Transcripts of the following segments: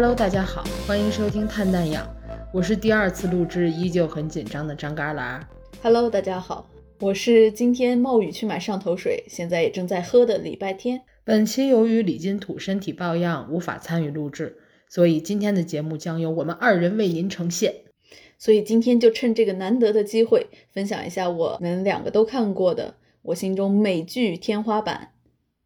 Hello，大家好，欢迎收听探氮氧，我是第二次录制，依旧很紧张的张嘎啦。Hello，大家好，我是今天冒雨去买上头水，现在也正在喝的礼拜天。本期由于李金土身体抱恙，无法参与录制，所以今天的节目将由我们二人为您呈现。所以今天就趁这个难得的机会，分享一下我们两个都看过的我心中美剧天花板。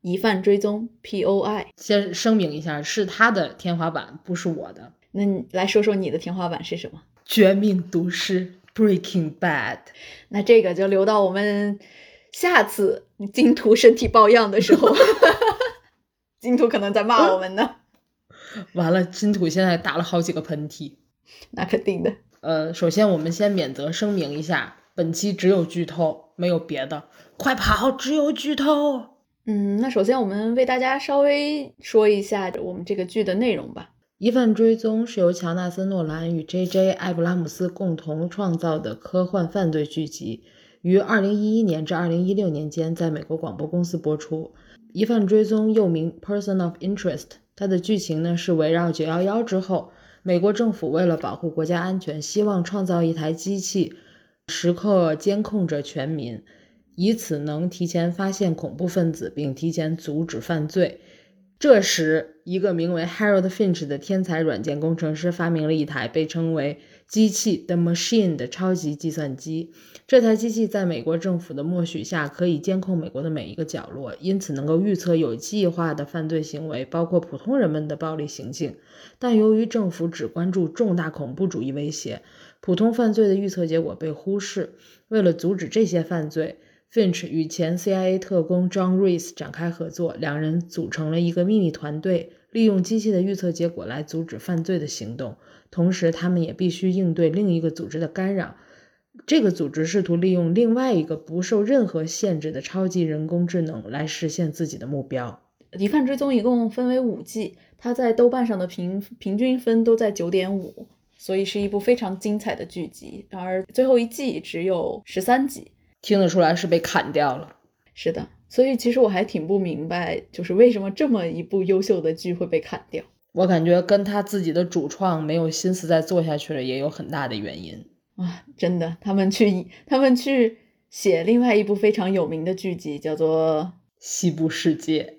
疑犯追踪 POI，先声明一下，是他的天花板，不是我的。那你来说说你的天花板是什么？绝命毒师 Breaking Bad。那这个就留到我们下次金图身体抱恙的时候，金图可能在骂我们呢。完了，金图现在打了好几个喷嚏。那肯定的。呃，首先我们先免责声明一下，本期只有剧透，没有别的。快跑，只有剧透。嗯，那首先我们为大家稍微说一下我们这个剧的内容吧。《疑犯追踪》是由乔纳森·诺兰与 J.J. 艾布拉姆斯共同创造的科幻犯罪剧集，于2011年至2016年间在美国广播公司播出。《疑犯追踪》又名《Person of Interest》，它的剧情呢是围绕911之后，美国政府为了保护国家安全，希望创造一台机器，时刻监控着全民。以此能提前发现恐怖分子，并提前阻止犯罪。这时，一个名为 Harold Finch 的天才软件工程师发明了一台被称为“机器 The Machine” 的超级计算机。这台机器在美国政府的默许下，可以监控美国的每一个角落，因此能够预测有计划的犯罪行为，包括普通人们的暴力行径。但由于政府只关注重大恐怖主义威胁，普通犯罪的预测结果被忽视。为了阻止这些犯罪，Finch 与前 CIA 特工 John Reese 展开合作，两人组成了一个秘密团队，利用机器的预测结果来阻止犯罪的行动。同时，他们也必须应对另一个组织的干扰。这个组织试图利用另外一个不受任何限制的超级人工智能来实现自己的目标。《疑犯追踪》一共分为五季，它在豆瓣上的平平均分都在九点五，所以是一部非常精彩的剧集。而最后一季只有十三集。听得出来是被砍掉了，是的，所以其实我还挺不明白，就是为什么这么一部优秀的剧会被砍掉。我感觉跟他自己的主创没有心思再做下去了也有很大的原因啊！真的，他们去他们去写另外一部非常有名的剧集，叫做《西部世界》，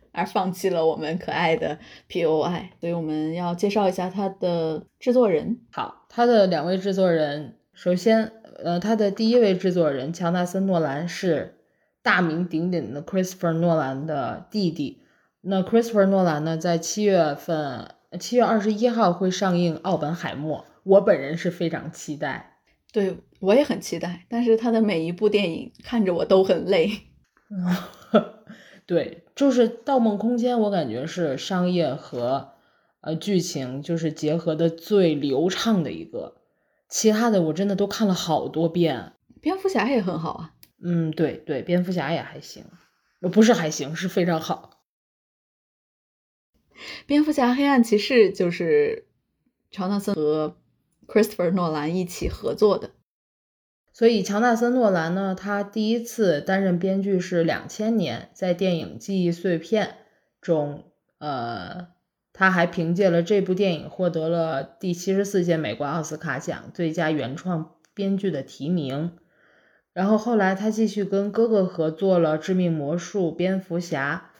而放弃了我们可爱的 P.O.I。所以我们要介绍一下他的制作人。好，他的两位制作人，首先。呃，他的第一位制作人乔纳森·诺兰是大名鼎鼎的 Christopher 诺兰的弟弟。那 Christopher 诺兰呢，在七月份，七月二十一号会上映《奥本海默》，我本人是非常期待。对我也很期待，但是他的每一部电影看着我都很累。对，就是《盗梦空间》，我感觉是商业和呃剧情就是结合的最流畅的一个。其他的我真的都看了好多遍，蝙蝠侠也很好啊。嗯，对对，蝙蝠侠也还行，不是还行，是非常好。蝙蝠侠、黑暗骑士就是乔纳森和 Christopher 诺兰一起合作的。所以乔纳森诺兰呢，他第一次担任编剧是两千年，在电影《记忆碎片》中，呃。他还凭借了这部电影获得了第七十四届美国奥斯卡奖最佳原创编剧的提名。然后后来他继续跟哥哥合作了《致命魔术》《蝙蝠侠》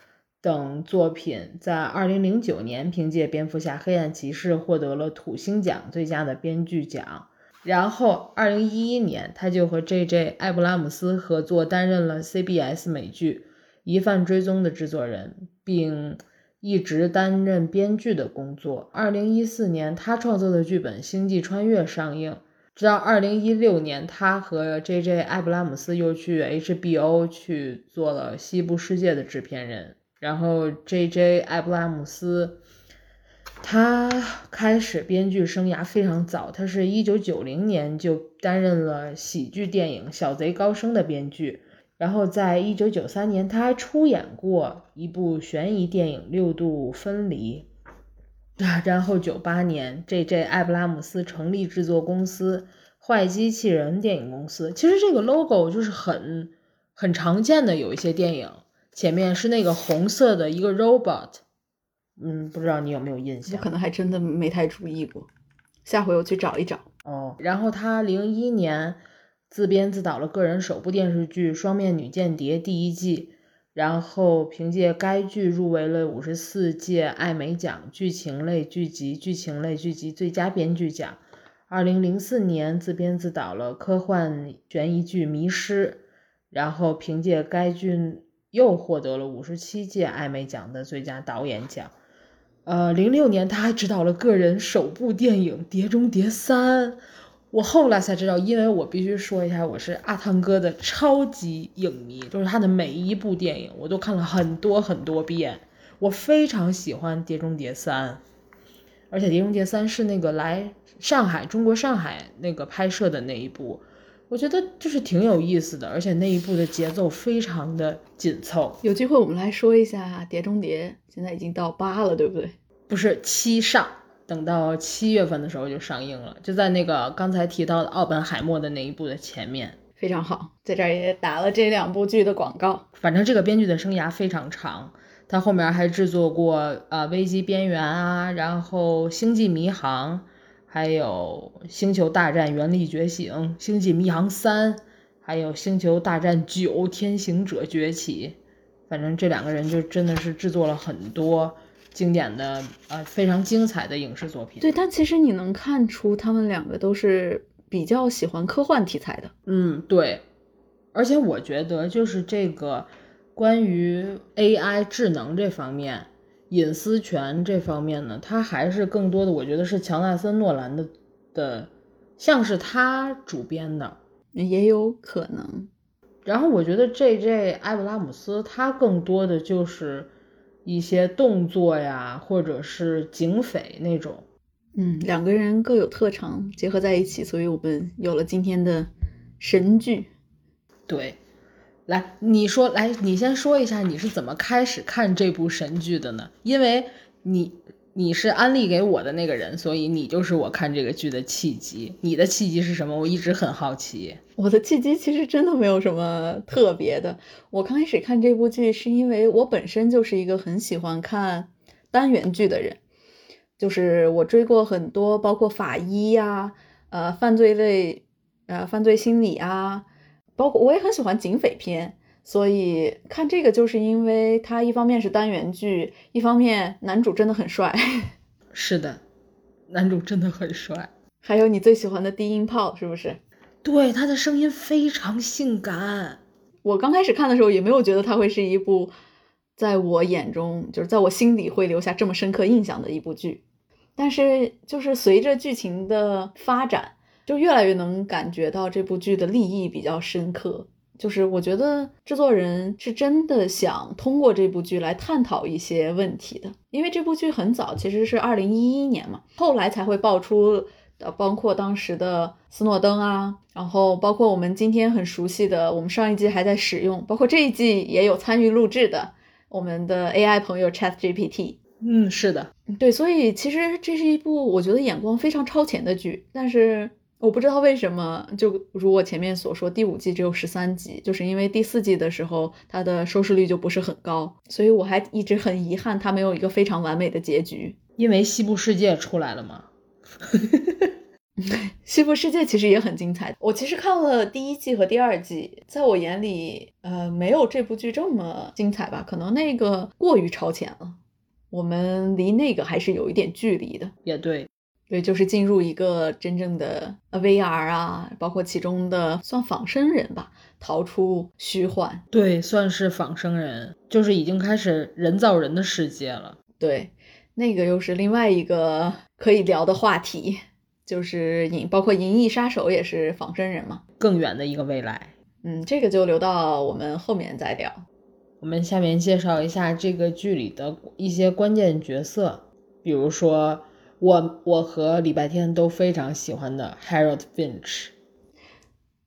等作品，在二零零九年凭借《蝙蝠侠：黑暗骑士》获得了土星奖最佳的编剧奖。然后二零一一年他就和 J.J. 艾布拉姆斯合作，担任了 CBS 美剧《疑犯追踪》的制作人，并。一直担任编剧的工作。二零一四年，他创作的剧本《星际穿越》上映。直到二零一六年，他和 J.J. 艾布拉姆斯又去 HBO 去做了《西部世界》的制片人。然后 J.J. 艾布拉姆斯，他开始编剧生涯非常早，他是一九九零年就担任了喜剧电影《小贼高升》的编剧。然后，在一九九三年，他还出演过一部悬疑电影《六度分离》。然后，九八年，J.J. 艾布拉姆斯成立制作公司——坏机器人电影公司。其实这个 logo 就是很很常见的，有一些电影前面是那个红色的一个 robot，嗯，不知道你有没有印我象？可能还真的没太注意过，下回我去找一找。哦，然后他零一年自编自导了个人首部电视剧《双面女间谍》第一季，然后凭借该剧入围了五十四届艾美奖剧情类剧集、剧情类剧集最佳编剧奖。二零零四年自编自导了科幻悬疑剧《迷失》，然后凭借该剧又获得了五十七届艾美奖的最佳导演奖。呃，零六年他还执导了个人首部电影《碟中谍三》，我后来才知道，因为我必须说一下，我是阿汤哥的超级影迷，就是他的每一部电影我都看了很多很多遍，我非常喜欢《碟中谍三》，而且《碟中谍三》是那个来上海中国上海那个拍摄的那一部，我觉得就是挺有意思的，而且那一部的节奏非常的紧凑。有机会我们来说一下《碟中谍》，现在已经到八了，对不对？不是七上，等到七月份的时候就上映了，就在那个刚才提到的奥本海默的那一部的前面。非常好，在这儿也打了这两部剧的广告。反正这个编剧的生涯非常长，他后面还制作过呃《危机边缘》啊，然后《星际迷航》，还有《星球大战：原力觉醒》、《星际迷航三》，还有《星球大战九：天行者崛起》。反正这两个人就真的是制作了很多经典的呃非常精彩的影视作品。对，但其实你能看出他们两个都是比较喜欢科幻题材的。嗯，对，而且我觉得就是这个关于 AI 智能这方面、隐私权这方面呢，它还是更多的，我觉得是乔纳森·诺兰的的，像是他主编的。也有可能，然后我觉得 J.J. 埃布拉姆斯他更多的就是一些动作呀，或者是警匪那种。嗯，两个人各有特长结合在一起，所以我们有了今天的神剧。对，来，你说，来，你先说一下你是怎么开始看这部神剧的呢？因为你你是安利给我的那个人，所以你就是我看这个剧的契机。你的契机是什么？我一直很好奇。我的契机其实真的没有什么特别的。我刚开始看这部剧是因为我本身就是一个很喜欢看单元剧的人，就是我追过很多，包括法医呀、呃犯罪类、呃犯罪心理啊，包括我也很喜欢警匪片，所以看这个就是因为它一方面是单元剧，一方面男主真的很帅，是的，男主真的很帅，还有你最喜欢的低音炮是不是？对，他的声音非常性感。我刚开始看的时候也没有觉得他会是一部在我眼中，就是在我心里会留下这么深刻印象的一部剧。但是就是随着剧情的发展，就越来越能感觉到这部剧的立意比较深刻。就是我觉得制作人是真的想通过这部剧来探讨一些问题的，因为这部剧很早，其实是二零一一年嘛，后来才会爆出。呃，包括当时的斯诺登啊，然后包括我们今天很熟悉的，我们上一季还在使用，包括这一季也有参与录制的我们的 AI 朋友 Chat GPT。嗯，是的，对，所以其实这是一部我觉得眼光非常超前的剧，但是我不知道为什么，就如我前面所说，第五季只有十三集，就是因为第四季的时候它的收视率就不是很高，所以我还一直很遗憾它没有一个非常完美的结局。因为西部世界出来了嘛。西部世界其实也很精彩。我其实看了第一季和第二季，在我眼里，呃，没有这部剧这么精彩吧？可能那个过于超前了，我们离那个还是有一点距离的。也对，对，就是进入一个真正的 VR 啊，包括其中的算仿生人吧，逃出虚幻。对，算是仿生人，就是已经开始人造人的世界了。对，那个又是另外一个可以聊的话题。就是银，包括《银翼杀手》也是仿生人嘛，更远的一个未来。嗯，这个就留到我们后面再聊。我们下面介绍一下这个剧里的一些关键角色，比如说我我和礼拜天都非常喜欢的 Harold Finch。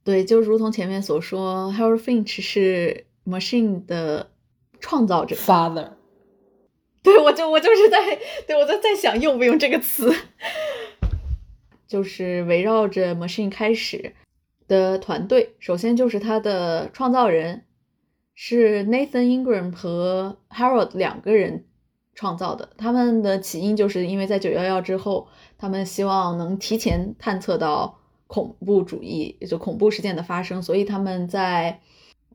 对，就如同前面所说，Harold Finch 是 Machine 的创造者，Father。对，我就我就是在对我在在想用不用这个词。就是围绕着 Machine 开始的团队，首先就是他的创造人是 Nathan Ingram 和 Harold 两个人创造的。他们的起因就是因为在九幺幺之后，他们希望能提前探测到恐怖主义，就恐怖事件的发生，所以他们在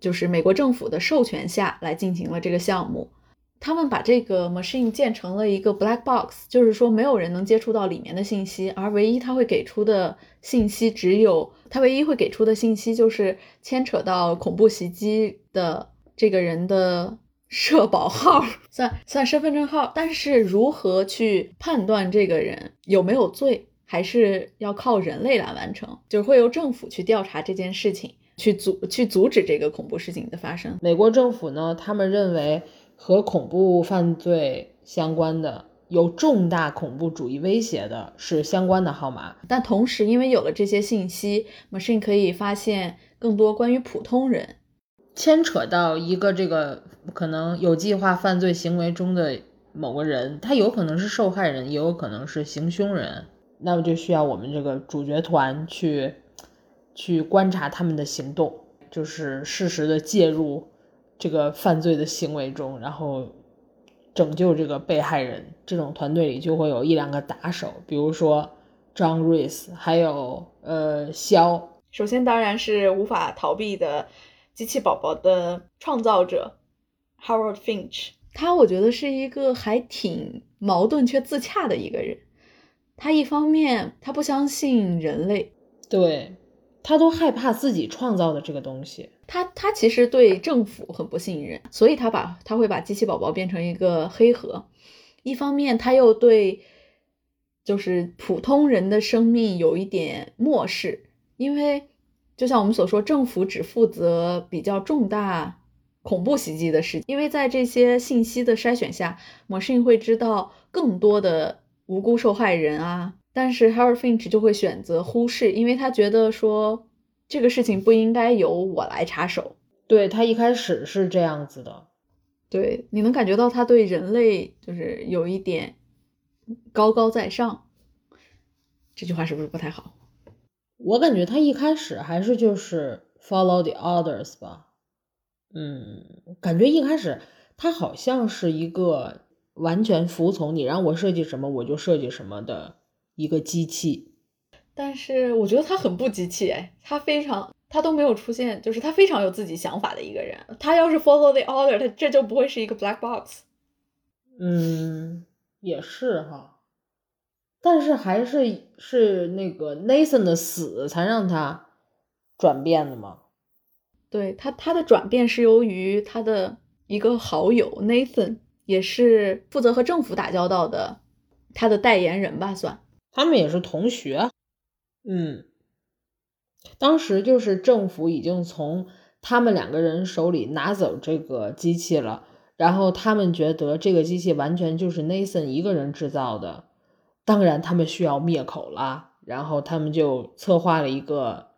就是美国政府的授权下来进行了这个项目。他们把这个 machine 建成了一个 black box，就是说没有人能接触到里面的信息，而唯一他会给出的信息只有他唯一会给出的信息就是牵扯到恐怖袭击的这个人的社保号，算算身份证号。但是如何去判断这个人有没有罪，还是要靠人类来完成，就是会由政府去调查这件事情，去阻去阻止这个恐怖事情的发生。美国政府呢，他们认为。和恐怖犯罪相关的、有重大恐怖主义威胁的是相关的号码，但同时，因为有了这些信息，machine 可以发现更多关于普通人牵扯到一个这个可能有计划犯罪行为中的某个人，他有可能是受害人，也有可能是行凶人，那么就需要我们这个主角团去去观察他们的行动，就是适时的介入。这个犯罪的行为中，然后拯救这个被害人，这种团队里就会有一两个打手，比如说 John Reese，还有呃肖。首先当然是无法逃避的机器宝宝的创造者 Howard Finch，他我觉得是一个还挺矛盾却自洽的一个人。他一方面他不相信人类，对他都害怕自己创造的这个东西。他他其实对政府很不信任，所以他把他会把机器宝宝变成一个黑盒。一方面他又对就是普通人的生命有一点漠视，因为就像我们所说，政府只负责比较重大恐怖袭击的事，因为在这些信息的筛选下，machine 会知道更多的无辜受害人啊，但是 Howard Finch 就会选择忽视，因为他觉得说。这个事情不应该由我来插手。对他一开始是这样子的，对，你能感觉到他对人类就是有一点高高在上。这句话是不是不太好？我感觉他一开始还是就是 follow the others 吧。嗯，感觉一开始他好像是一个完全服从你让我设计什么我就设计什么的一个机器。但是我觉得他很不机器哎，他非常他都没有出现，就是他非常有自己想法的一个人。他要是 follow the order，他这就不会是一个 black box。嗯，也是哈。但是还是是那个 Nathan 的死才让他转变的嘛？对他，他的转变是由于他的一个好友 Nathan，也是负责和政府打交道的，他的代言人吧算。他们也是同学。嗯，当时就是政府已经从他们两个人手里拿走这个机器了，然后他们觉得这个机器完全就是 Nathan 一个人制造的，当然他们需要灭口了，然后他们就策划了一个，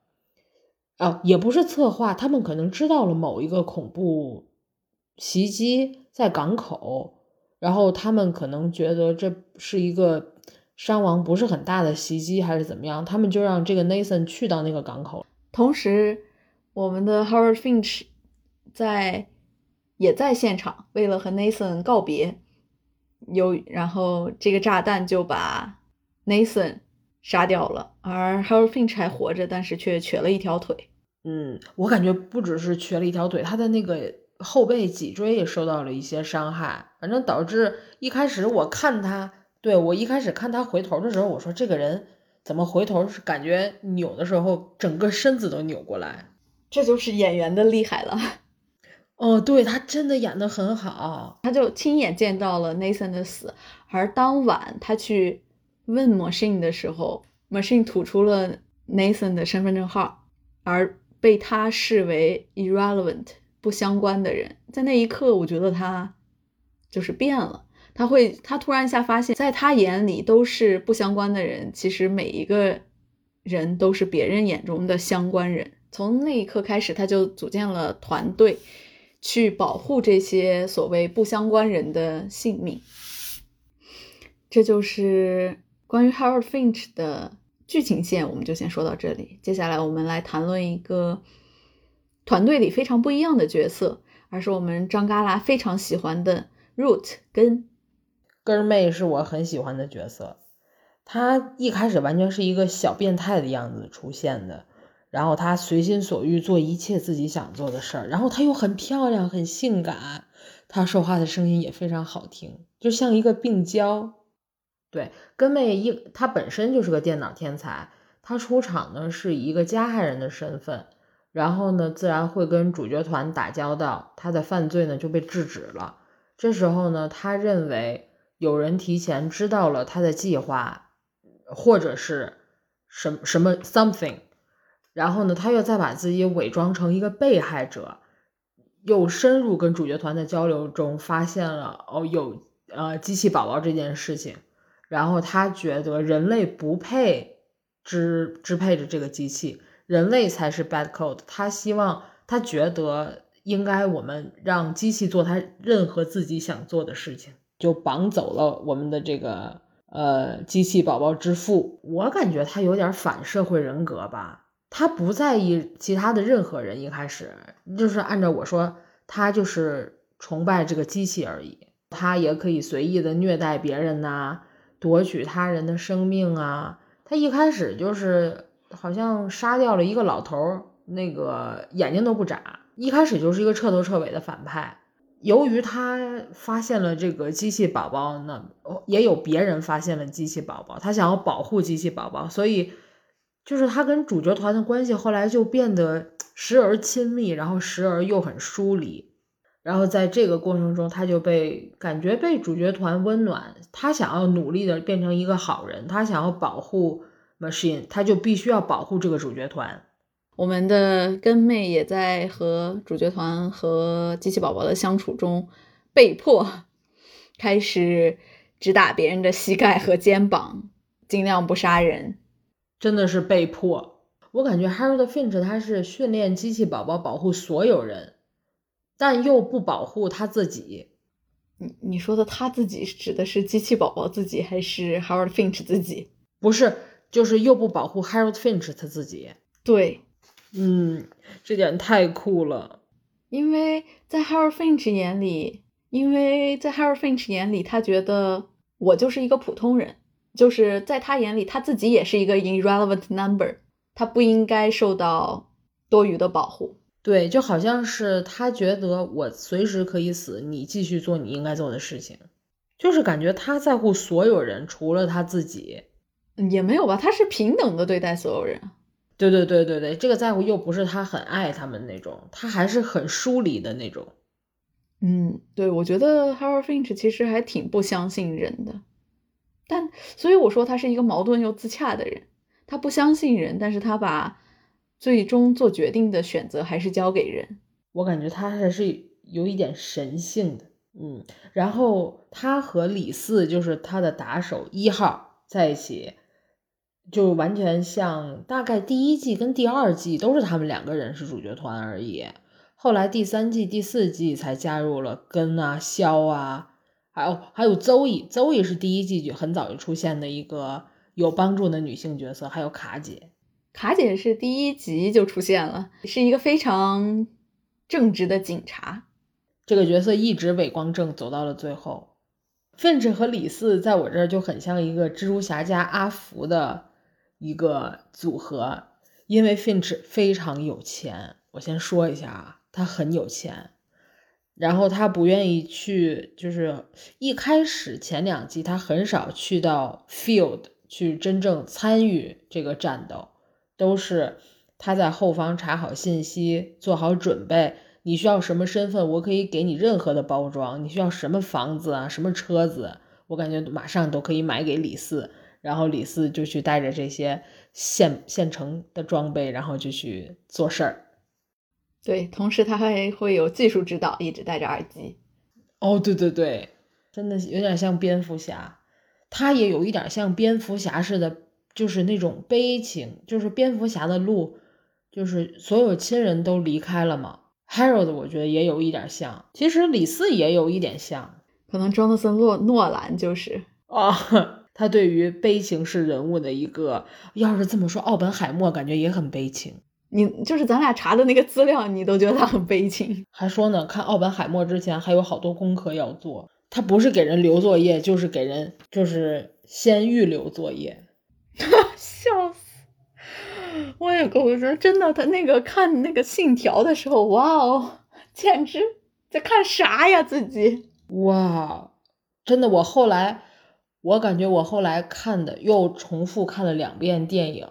啊，也不是策划，他们可能知道了某一个恐怖袭击在港口，然后他们可能觉得这是一个。伤亡不是很大的袭击还是怎么样？他们就让这个 Nathan 去到那个港口。同时，我们的 Howard Finch 在也在现场，为了和 Nathan 告别，有然后这个炸弹就把 Nathan 杀掉了，而 Howard Finch 还活着，但是却瘸了一条腿。嗯，我感觉不只是瘸了一条腿，他的那个后背脊椎也受到了一些伤害，反正导致一开始我看他。对我一开始看他回头的时候，我说这个人怎么回头是感觉扭的时候，整个身子都扭过来，这就是演员的厉害了。哦，对他真的演的很好，他就亲眼见到了 Nathan 的死，而当晚他去问 Machine 的时候，Machine 吐出了 Nathan 的身份证号，而被他视为 irrelevant 不相关的人，在那一刻，我觉得他就是变了。他会，他突然一下发现，在他眼里都是不相关的人，其实每一个人都是别人眼中的相关人。从那一刻开始，他就组建了团队，去保护这些所谓不相关人的性命。这就是关于 Howard Finch 的剧情线，我们就先说到这里。接下来，我们来谈论一个团队里非常不一样的角色，而是我们张嘎啦非常喜欢的 Root 跟。根妹是我很喜欢的角色，她一开始完全是一个小变态的样子出现的，然后她随心所欲做一切自己想做的事儿，然后她又很漂亮很性感，她说话的声音也非常好听，就像一个病娇。对，根妹一她本身就是个电脑天才，她出场呢是一个加害人的身份，然后呢自然会跟主角团打交道，她的犯罪呢就被制止了。这时候呢，他认为有人提前知道了他的计划，或者是什么什么 something，然后呢，他又再把自己伪装成一个被害者，又深入跟主角团的交流中发现了哦有呃机器宝宝这件事情，然后他觉得人类不配支支配着这个机器，人类才是 bad code，他希望他觉得。应该我们让机器做它任何自己想做的事情，就绑走了我们的这个呃机器宝宝之父。我感觉他有点反社会人格吧，他不在意其他的任何人。一开始就是按照我说，他就是崇拜这个机器而已。他也可以随意的虐待别人呐，夺取他人的生命啊。他一开始就是好像杀掉了一个老头，那个眼睛都不眨。一开始就是一个彻头彻尾的反派。由于他发现了这个机器宝宝，那也有别人发现了机器宝宝，他想要保护机器宝宝，所以就是他跟主角团的关系后来就变得时而亲密，然后时而又很疏离。然后在这个过程中，他就被感觉被主角团温暖，他想要努力的变成一个好人，他想要保护 Machine，他就必须要保护这个主角团。我们的根妹也在和主角团和机器宝宝的相处中，被迫开始只打别人的膝盖和肩膀，尽量不杀人，真的是被迫。我感觉 Harold Finch 他是训练机器宝宝保护所有人，但又不保护他自己。你你说的他自己指的是机器宝宝自己，还是 Harold Finch 自己？不是，就是又不保护 Harold Finch 他自己。对。嗯，这点太酷了。因为在 Harold Finch 眼里，因为在 Harold Finch 眼里，他觉得我就是一个普通人，就是在他眼里，他自己也是一个 irrelevant number，他不应该受到多余的保护。对，就好像是他觉得我随时可以死，你继续做你应该做的事情，就是感觉他在乎所有人，除了他自己。也没有吧，他是平等的对待所有人。对对对对对，这个在乎又不是他很爱他们那种，他还是很疏离的那种。嗯，对，我觉得 Harold Finch 其实还挺不相信人的，但所以我说他是一个矛盾又自洽的人。他不相信人，但是他把最终做决定的选择还是交给人。我感觉他还是有一点神性的。嗯，然后他和李四就是他的打手一号在一起。就完全像大概第一季跟第二季都是他们两个人是主角团而已，后来第三季、第四季才加入了根啊、肖啊，还有还有邹毅，邹毅是第一季就很早就出现的一个有帮助的女性角色，还有卡姐，卡姐是第一集就出现了，是一个非常正直的警察，这个角色一直伟光正走到了最后。Finch 和李四在我这儿就很像一个蜘蛛侠加阿福的。一个组合，因为 Finch 非常有钱，我先说一下啊，他很有钱，然后他不愿意去，就是一开始前两季他很少去到 field 去真正参与这个战斗，都是他在后方查好信息，做好准备。你需要什么身份，我可以给你任何的包装。你需要什么房子啊，什么车子，我感觉马上都可以买给李四。然后李四就去带着这些现现成的装备，然后就去做事儿。对，同时他还会有技术指导，一直戴着耳机。哦，对对对，真的有点像蝙蝠侠，他也有一点像蝙蝠侠似的，就是那种悲情，就是蝙蝠侠的路，就是所有亲人都离开了嘛。Harold 我觉得也有一点像，其实李四也有一点像，可能 Jonathan 诺诺兰就是啊。他对于悲情式人物的一个，要是这么说，奥本海默感觉也很悲情。你就是咱俩查的那个资料，你都觉得他很悲情。还说呢，看奥本海默之前还有好多功课要做。他不是给人留作业，就是给人就是先预留作业。笑死！我也跟我说真的，他那个看那个信条的时候，哇哦，简直在看啥呀自己？哇，真的，我后来我感觉我后来看的又重复看了两遍电影，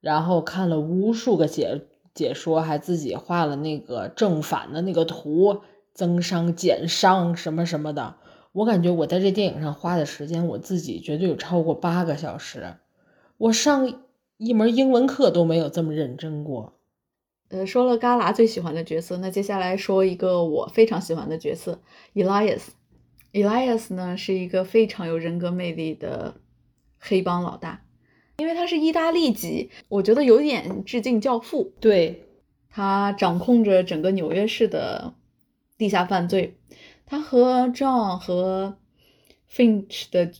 然后看了无数个解解说，还自己画了那个正反的那个图，增伤减伤什么什么的。我感觉我在这电影上花的时间，我自己绝对有超过八个小时。我上一门英文课都没有这么认真过。呃，说了旮旯最喜欢的角色，那接下来说一个我非常喜欢的角色，Elias。Elias 呢是一个非常有人格魅力的黑帮老大，因为他是意大利籍，我觉得有点致敬教父。对，他掌控着整个纽约市的地下犯罪。他和 John 和 Finch 的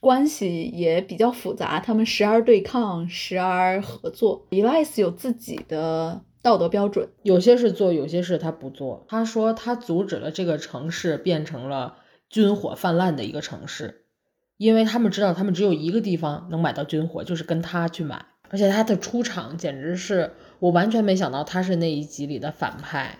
关系也比较复杂，他们时而对抗，时而合作。Elias 有自己的道德标准，有些事做，有些事他不做。他说他阻止了这个城市变成了军火泛滥的一个城市，因为他们知道他们只有一个地方能买到军火，就是跟他去买。而且他的出场简直是我完全没想到他是那一集里的反派，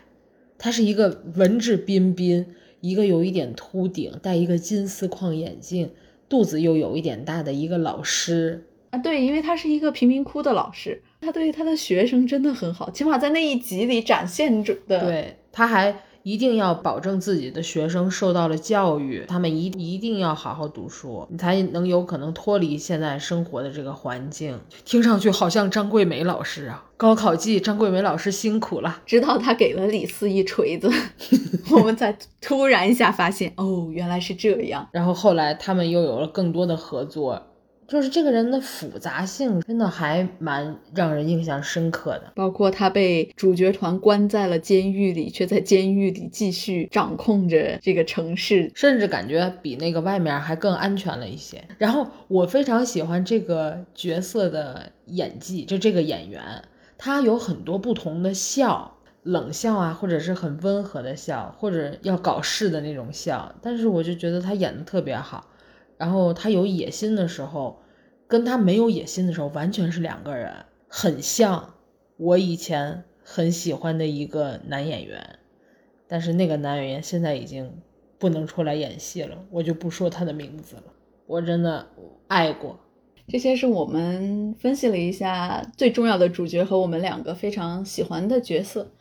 他是一个文质彬彬，一个有一点秃顶，戴一个金丝框眼镜。肚子又有一点大的一个老师啊，对，因为他是一个贫民窟的老师，他对他的学生真的很好，起码在那一集里展现着的。对，他还一定要保证自己的学生受到了教育，他们一一定要好好读书，你才能有可能脱离现在生活的这个环境。听上去好像张桂梅老师啊，高考季张桂梅老师辛苦了。直到他给了李四一锤子，我们才突然一下发现，哦，原来是这样。然后后来他们又有了更多的合作。就是这个人的复杂性真的还蛮让人印象深刻的，包括他被主角团关在了监狱里，却在监狱里继续掌控着这个城市，甚至感觉比那个外面还更安全了一些。然后我非常喜欢这个角色的演技，就这个演员，他有很多不同的笑，冷笑啊，或者是很温和的笑，或者要搞事的那种笑，但是我就觉得他演的特别好。然后他有野心的时候。跟他没有野心的时候完全是两个人，很像我以前很喜欢的一个男演员，但是那个男演员现在已经不能出来演戏了，我就不说他的名字了。我真的爱过。这些是我们分析了一下最重要的主角和我们两个非常喜欢的角色。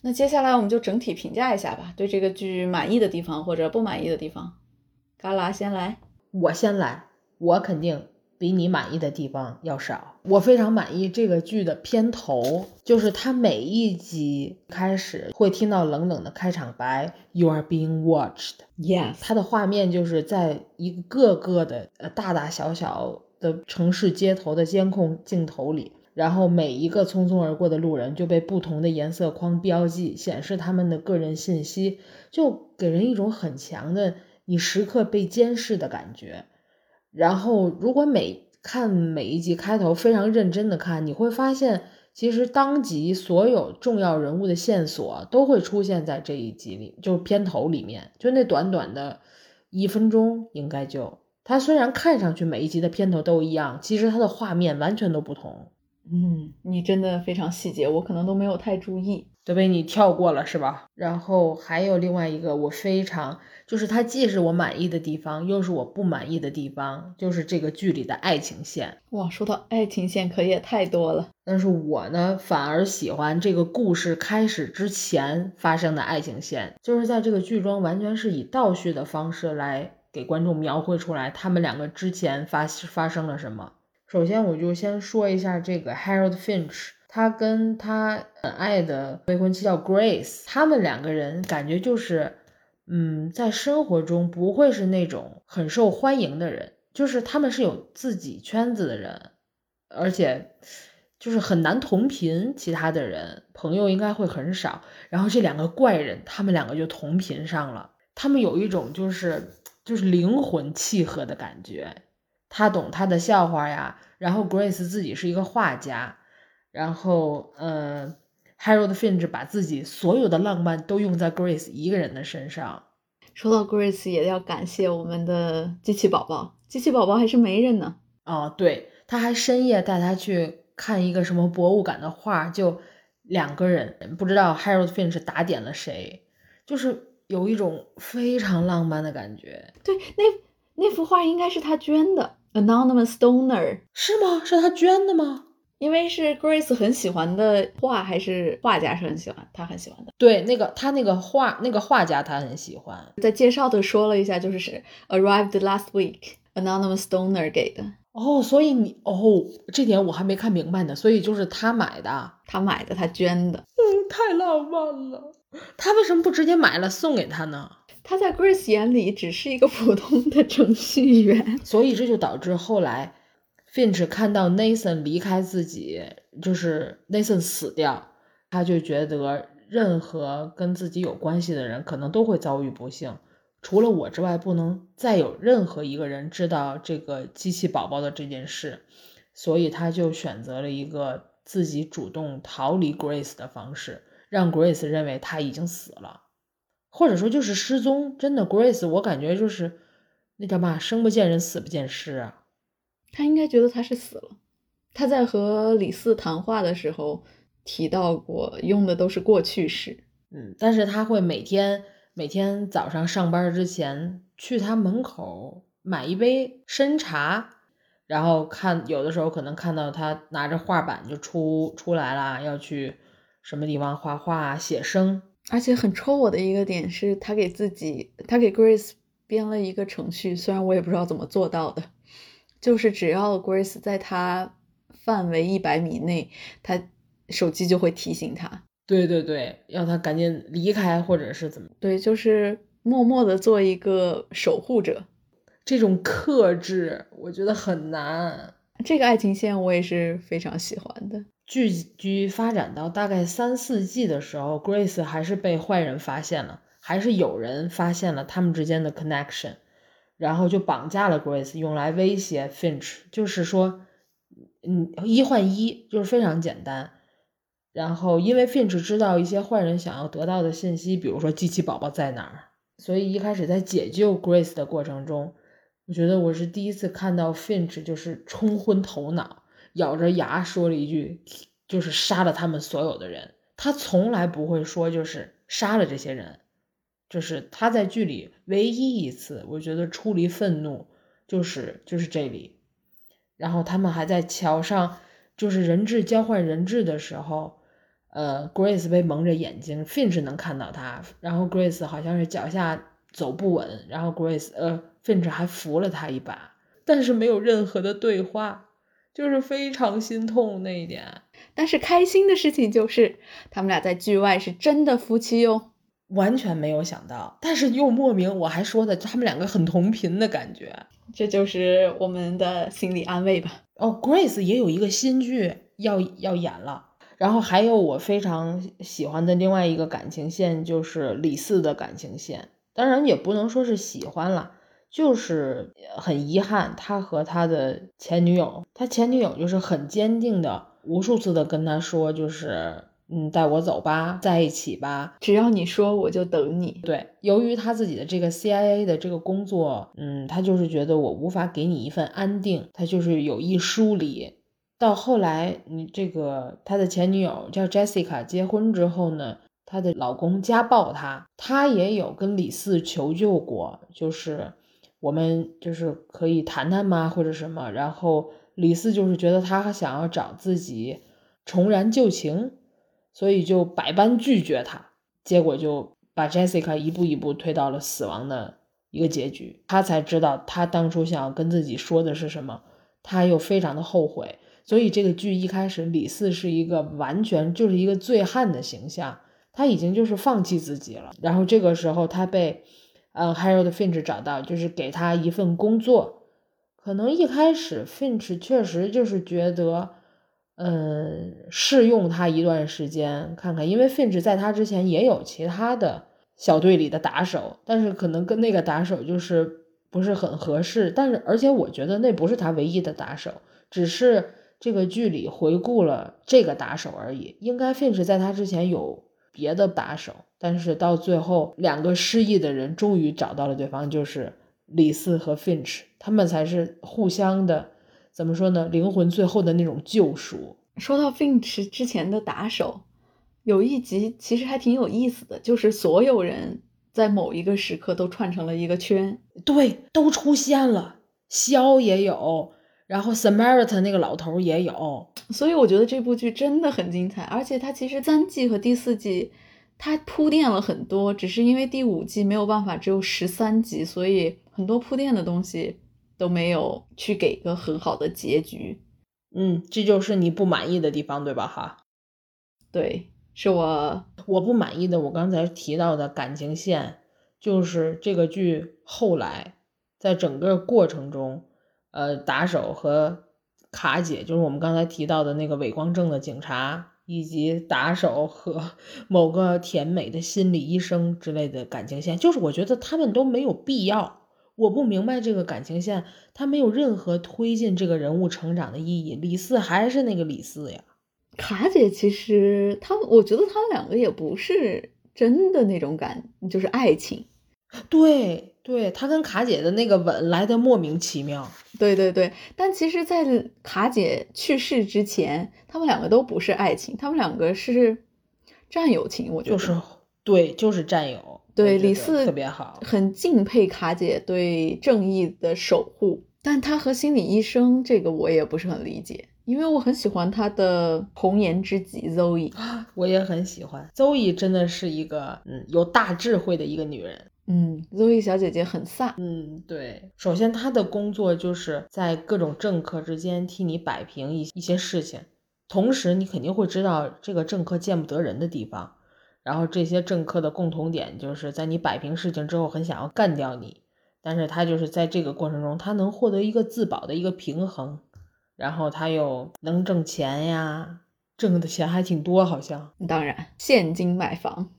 那接下来我们就整体评价一下吧，对这个剧满意的地方或者不满意的地方。嘎啦先来，我先来，我肯定。比你满意的地方要少。我非常满意这个剧的片头，就是它每一集开始会听到冷冷的开场白，You are being watched。Yes，它的画面就是在一个个的呃大大小小的城市街头的监控镜头里，然后每一个匆匆而过的路人就被不同的颜色框标记，显示他们的个人信息，就给人一种很强的你时刻被监视的感觉。然后，如果每看每一集开头非常认真的看，你会发现，其实当集所有重要人物的线索都会出现在这一集里，就是片头里面，就那短短的一分钟，应该就它虽然看上去每一集的片头都一样，其实它的画面完全都不同。嗯，你真的非常细节，我可能都没有太注意。都被你跳过了是吧？然后还有另外一个，我非常就是它既是我满意的地方，又是我不满意的地方，就是这个剧里的爱情线。哇，说到爱情线可也太多了。但是我呢，反而喜欢这个故事开始之前发生的爱情线，就是在这个剧中完全是以倒叙的方式来给观众描绘出来他们两个之前发发生了什么。首先，我就先说一下这个 Harold Finch。他跟他很爱的未婚妻叫 Grace，他们两个人感觉就是，嗯，在生活中不会是那种很受欢迎的人，就是他们是有自己圈子的人，而且就是很难同频，其他的人朋友应该会很少。然后这两个怪人，他们两个就同频上了，他们有一种就是就是灵魂契合的感觉，他懂他的笑话呀，然后 Grace 自己是一个画家。然后，呃，Harold Finch 把自己所有的浪漫都用在 Grace 一个人的身上。说到 Grace，也要感谢我们的机器宝宝，机器宝宝还是媒人呢。哦，对，他还深夜带他去看一个什么博物馆的画，就两个人，不知道 Harold Finch 打点了谁，就是有一种非常浪漫的感觉。对，那那幅画应该是他捐的，Anonymous Donor 是吗？是他捐的吗？因为是 Grace 很喜欢的画，还是画家是很喜欢，他很喜欢的。对，那个他那个画，那个画家他很喜欢。在介绍的说了一下，就是是 Arrived last week，Anonymous Donor 给的。哦，所以你哦，这点我还没看明白呢。所以就是他买的，他买的，他捐的。嗯，太浪漫了。他为什么不直接买了送给他呢？他在 Grace 眼里只是一个普通的程序员，所以这就导致后来 Finch 看到 Nathan 离开自己，就是 Nathan 死掉，他就觉得任何跟自己有关系的人可能都会遭遇不幸。除了我之外，不能再有任何一个人知道这个机器宝宝的这件事，所以他就选择了一个自己主动逃离 Grace 的方式，让 Grace 认为他已经死了，或者说就是失踪。真的，Grace，我感觉就是那叫嘛，生不见人，死不见尸啊。他应该觉得他是死了。他在和李四谈话的时候提到过，用的都是过去式。嗯，但是他会每天。每天早上上班之前去他门口买一杯参茶，然后看有的时候可能看到他拿着画板就出出来了，要去什么地方画画写生。而且很戳我的一个点是他给自己，他给 Grace 编了一个程序，虽然我也不知道怎么做到的，就是只要 Grace 在他范围一百米内，他手机就会提醒他。对对对，要他赶紧离开，或者是怎么？对，就是默默的做一个守护者。这种克制，我觉得很难。这个爱情线我也是非常喜欢的。剧剧发展到大概三四季的时候，Grace 还是被坏人发现了，还是有人发现了他们之间的 connection，然后就绑架了 Grace，用来威胁 Finch，就是说，嗯，一换一，就是非常简单。然后，因为 Finch 知道一些坏人想要得到的信息，比如说机器宝宝在哪儿，所以一开始在解救 Grace 的过程中，我觉得我是第一次看到 Finch 就是冲昏头脑，咬着牙说了一句，就是杀了他们所有的人。他从来不会说就是杀了这些人，就是他在剧里唯一一次，我觉得出离愤怒就是就是这里。然后他们还在桥上，就是人质交换人质的时候。呃，Grace 被蒙着眼睛，Finch 能看到他。然后 Grace 好像是脚下走不稳，然后 Grace 呃，Finch 还扶了他一把，但是没有任何的对话，就是非常心痛那一点。但是开心的事情就是他们俩在剧外是真的夫妻哟，完全没有想到，但是又莫名我还说的他们两个很同频的感觉，这就是我们的心理安慰吧。哦，Grace 也有一个新剧要要演了。然后还有我非常喜欢的另外一个感情线，就是李四的感情线。当然也不能说是喜欢了，就是很遗憾，他和他的前女友，他前女友就是很坚定的，无数次的跟他说，就是嗯，带我走吧，在一起吧，只要你说，我就等你。对，由于他自己的这个 CIA 的这个工作，嗯，他就是觉得我无法给你一份安定，他就是有意疏离。到后来，你这个他的前女友叫 Jessica，结婚之后呢，她的老公家暴她，她也有跟李四求救过，就是我们就是可以谈谈吗，或者什么。然后李四就是觉得他想要找自己重燃旧情，所以就百般拒绝他，结果就把 Jessica 一步一步推到了死亡的一个结局。他才知道他当初想要跟自己说的是什么，他又非常的后悔。所以这个剧一开始，李四是一个完全就是一个醉汉的形象，他已经就是放弃自己了。然后这个时候他被，呃，Harold Finch 找到，就是给他一份工作。可能一开始 Finch 确实就是觉得，嗯，试用他一段时间看看，因为 Finch 在他之前也有其他的小队里的打手，但是可能跟那个打手就是不是很合适。但是而且我觉得那不是他唯一的打手，只是。这个剧里回顾了这个打手而已，应该 Finch 在他之前有别的打手，但是到最后，两个失忆的人终于找到了对方，就是李四和 Finch，他们才是互相的，怎么说呢？灵魂最后的那种救赎。说到 Finch 之前的打手，有一集其实还挺有意思的，就是所有人在某一个时刻都串成了一个圈，对，都出现了，肖也有。然后 Samaritan 那个老头也有，所以我觉得这部剧真的很精彩，而且它其实三季和第四季它铺垫了很多，只是因为第五季没有办法只有十三集，所以很多铺垫的东西都没有去给一个很好的结局。嗯，这就是你不满意的地方，对吧？哈，对，是我我不满意的。我刚才提到的感情线，就是这个剧后来在整个过程中。呃，打手和卡姐就是我们刚才提到的那个伪光正的警察，以及打手和 某个甜美的心理医生之类的感情线，就是我觉得他们都没有必要。我不明白这个感情线，他没有任何推进这个人物成长的意义。李四还是那个李四呀。卡姐其实他，我觉得他们两个也不是真的那种感，就是爱情。对对，他跟卡姐的那个吻来的莫名其妙。对对对，但其实，在卡姐去世之前，他们两个都不是爱情，他们两个是战友情。我觉得就是对，就是战友。对，李四特别好，很敬佩卡姐对正义的守护。但她和心理医生这个我也不是很理解，因为我很喜欢他的红颜知己 Zoe，我也很喜欢 Zoe，真的是一个嗯有大智慧的一个女人。嗯，Zoe 小姐姐很飒。嗯，对。首先，她的工作就是在各种政客之间替你摆平一一些事情，同时你肯定会知道这个政客见不得人的地方。然后这些政客的共同点就是在你摆平事情之后，很想要干掉你。但是他就是在这个过程中，他能获得一个自保的一个平衡，然后他又能挣钱呀，挣的钱还挺多，好像。当然，现金买房。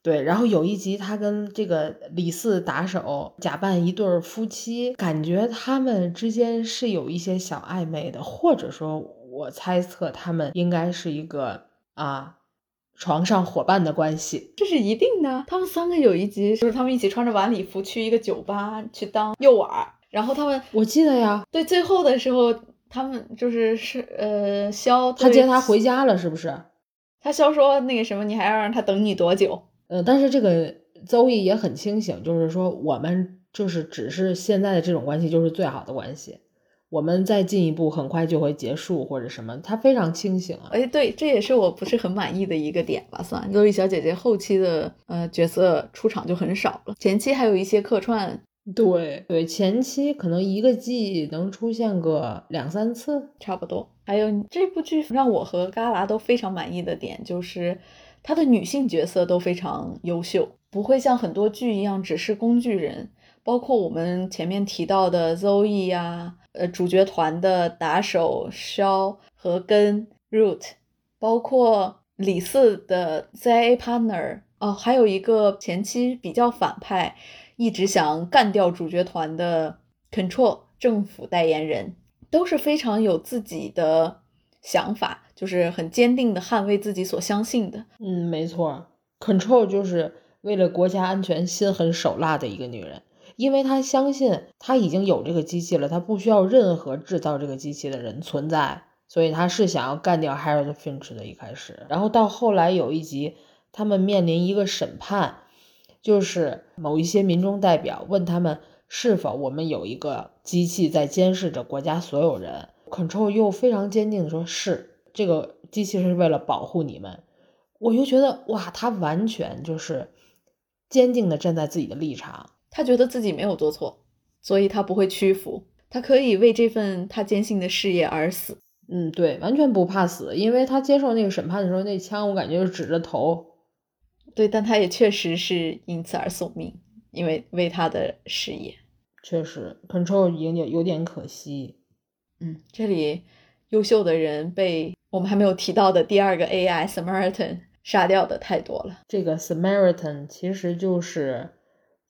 对，然后有一集，他跟这个李四打手假扮一对夫妻，感觉他们之间是有一些小暧昧的，或者说，我猜测他们应该是一个啊床上伙伴的关系，这是一定的。他们三个有一集就是他们一起穿着晚礼服去一个酒吧去当诱饵，然后他们我记得呀，对，最后的时候他们就是是呃肖他接他回家了，是不是？他肖说那个什么，你还要让他等你多久？呃，但是这个邹毅也很清醒，就是说我们就是只是现在的这种关系就是最好的关系，我们再进一步很快就会结束或者什么，他非常清醒啊。哎，对，这也是我不是很满意的一个点吧，算周毅小姐姐后期的呃角色出场就很少了，前期还有一些客串。对对，前期可能一个季能出现个两三次，差不多。还有这部剧让我和嘎啦都非常满意的点就是。她的女性角色都非常优秀，不会像很多剧一样只是工具人。包括我们前面提到的 Zoe 呀，呃，主角团的打手 Shaw 和跟 Root，包括李四的 CIA partner 哦，还有一个前期比较反派，一直想干掉主角团的 Control 政府代言人，都是非常有自己的想法。就是很坚定的捍卫自己所相信的。嗯，没错，Control 就是为了国家安全心狠手辣的一个女人，因为他相信他已经有这个机器了，他不需要任何制造这个机器的人存在，所以他是想要干掉 Harold Finch 的。一开始，然后到后来有一集，他们面临一个审判，就是某一些民众代表问他们是否我们有一个机器在监视着国家所有人，Control 又非常坚定的说是。这个机器是为了保护你们，我就觉得哇，他完全就是坚定的站在自己的立场，他觉得自己没有做错，所以他不会屈服，他可以为这份他坚信的事业而死。嗯，对，完全不怕死，因为他接受那个审判的时候，那枪我感觉是指着头。对，但他也确实是因此而送命，因为为他的事业。确实，Control 有点有点可惜。嗯，这里优秀的人被。我们还没有提到的第二个 AI Samaritan 杀掉的太多了。这个 Samaritan 其实就是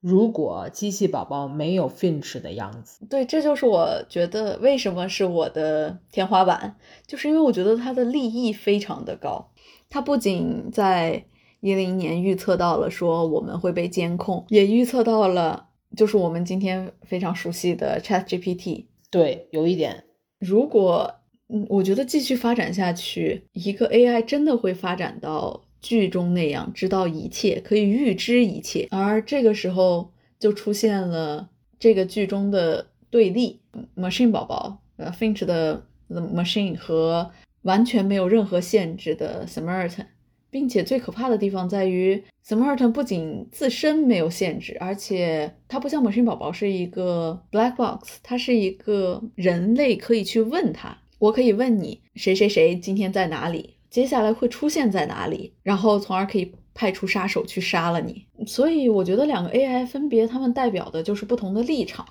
如果机器宝宝没有 Finch 的样子。对，这就是我觉得为什么是我的天花板，就是因为我觉得它的利益非常的高。它不仅在一零年预测到了说我们会被监控，也预测到了就是我们今天非常熟悉的 Chat GPT。对，有一点，如果嗯，我觉得继续发展下去，一个 AI 真的会发展到剧中那样，知道一切，可以预知一切，而这个时候就出现了这个剧中的对立，Machine 宝宝，呃，Finch 的 The Machine 和完全没有任何限制的 Samaritan，并且最可怕的地方在于，Samaritan 不仅自身没有限制，而且它不像 Machine 宝宝是一个 black box，它是一个人类可以去问它，我可以问你谁谁谁今天在哪里，接下来会出现在哪里，然后从而可以派出杀手去杀了你。所以我觉得两个 AI 分别他们代表的就是不同的立场。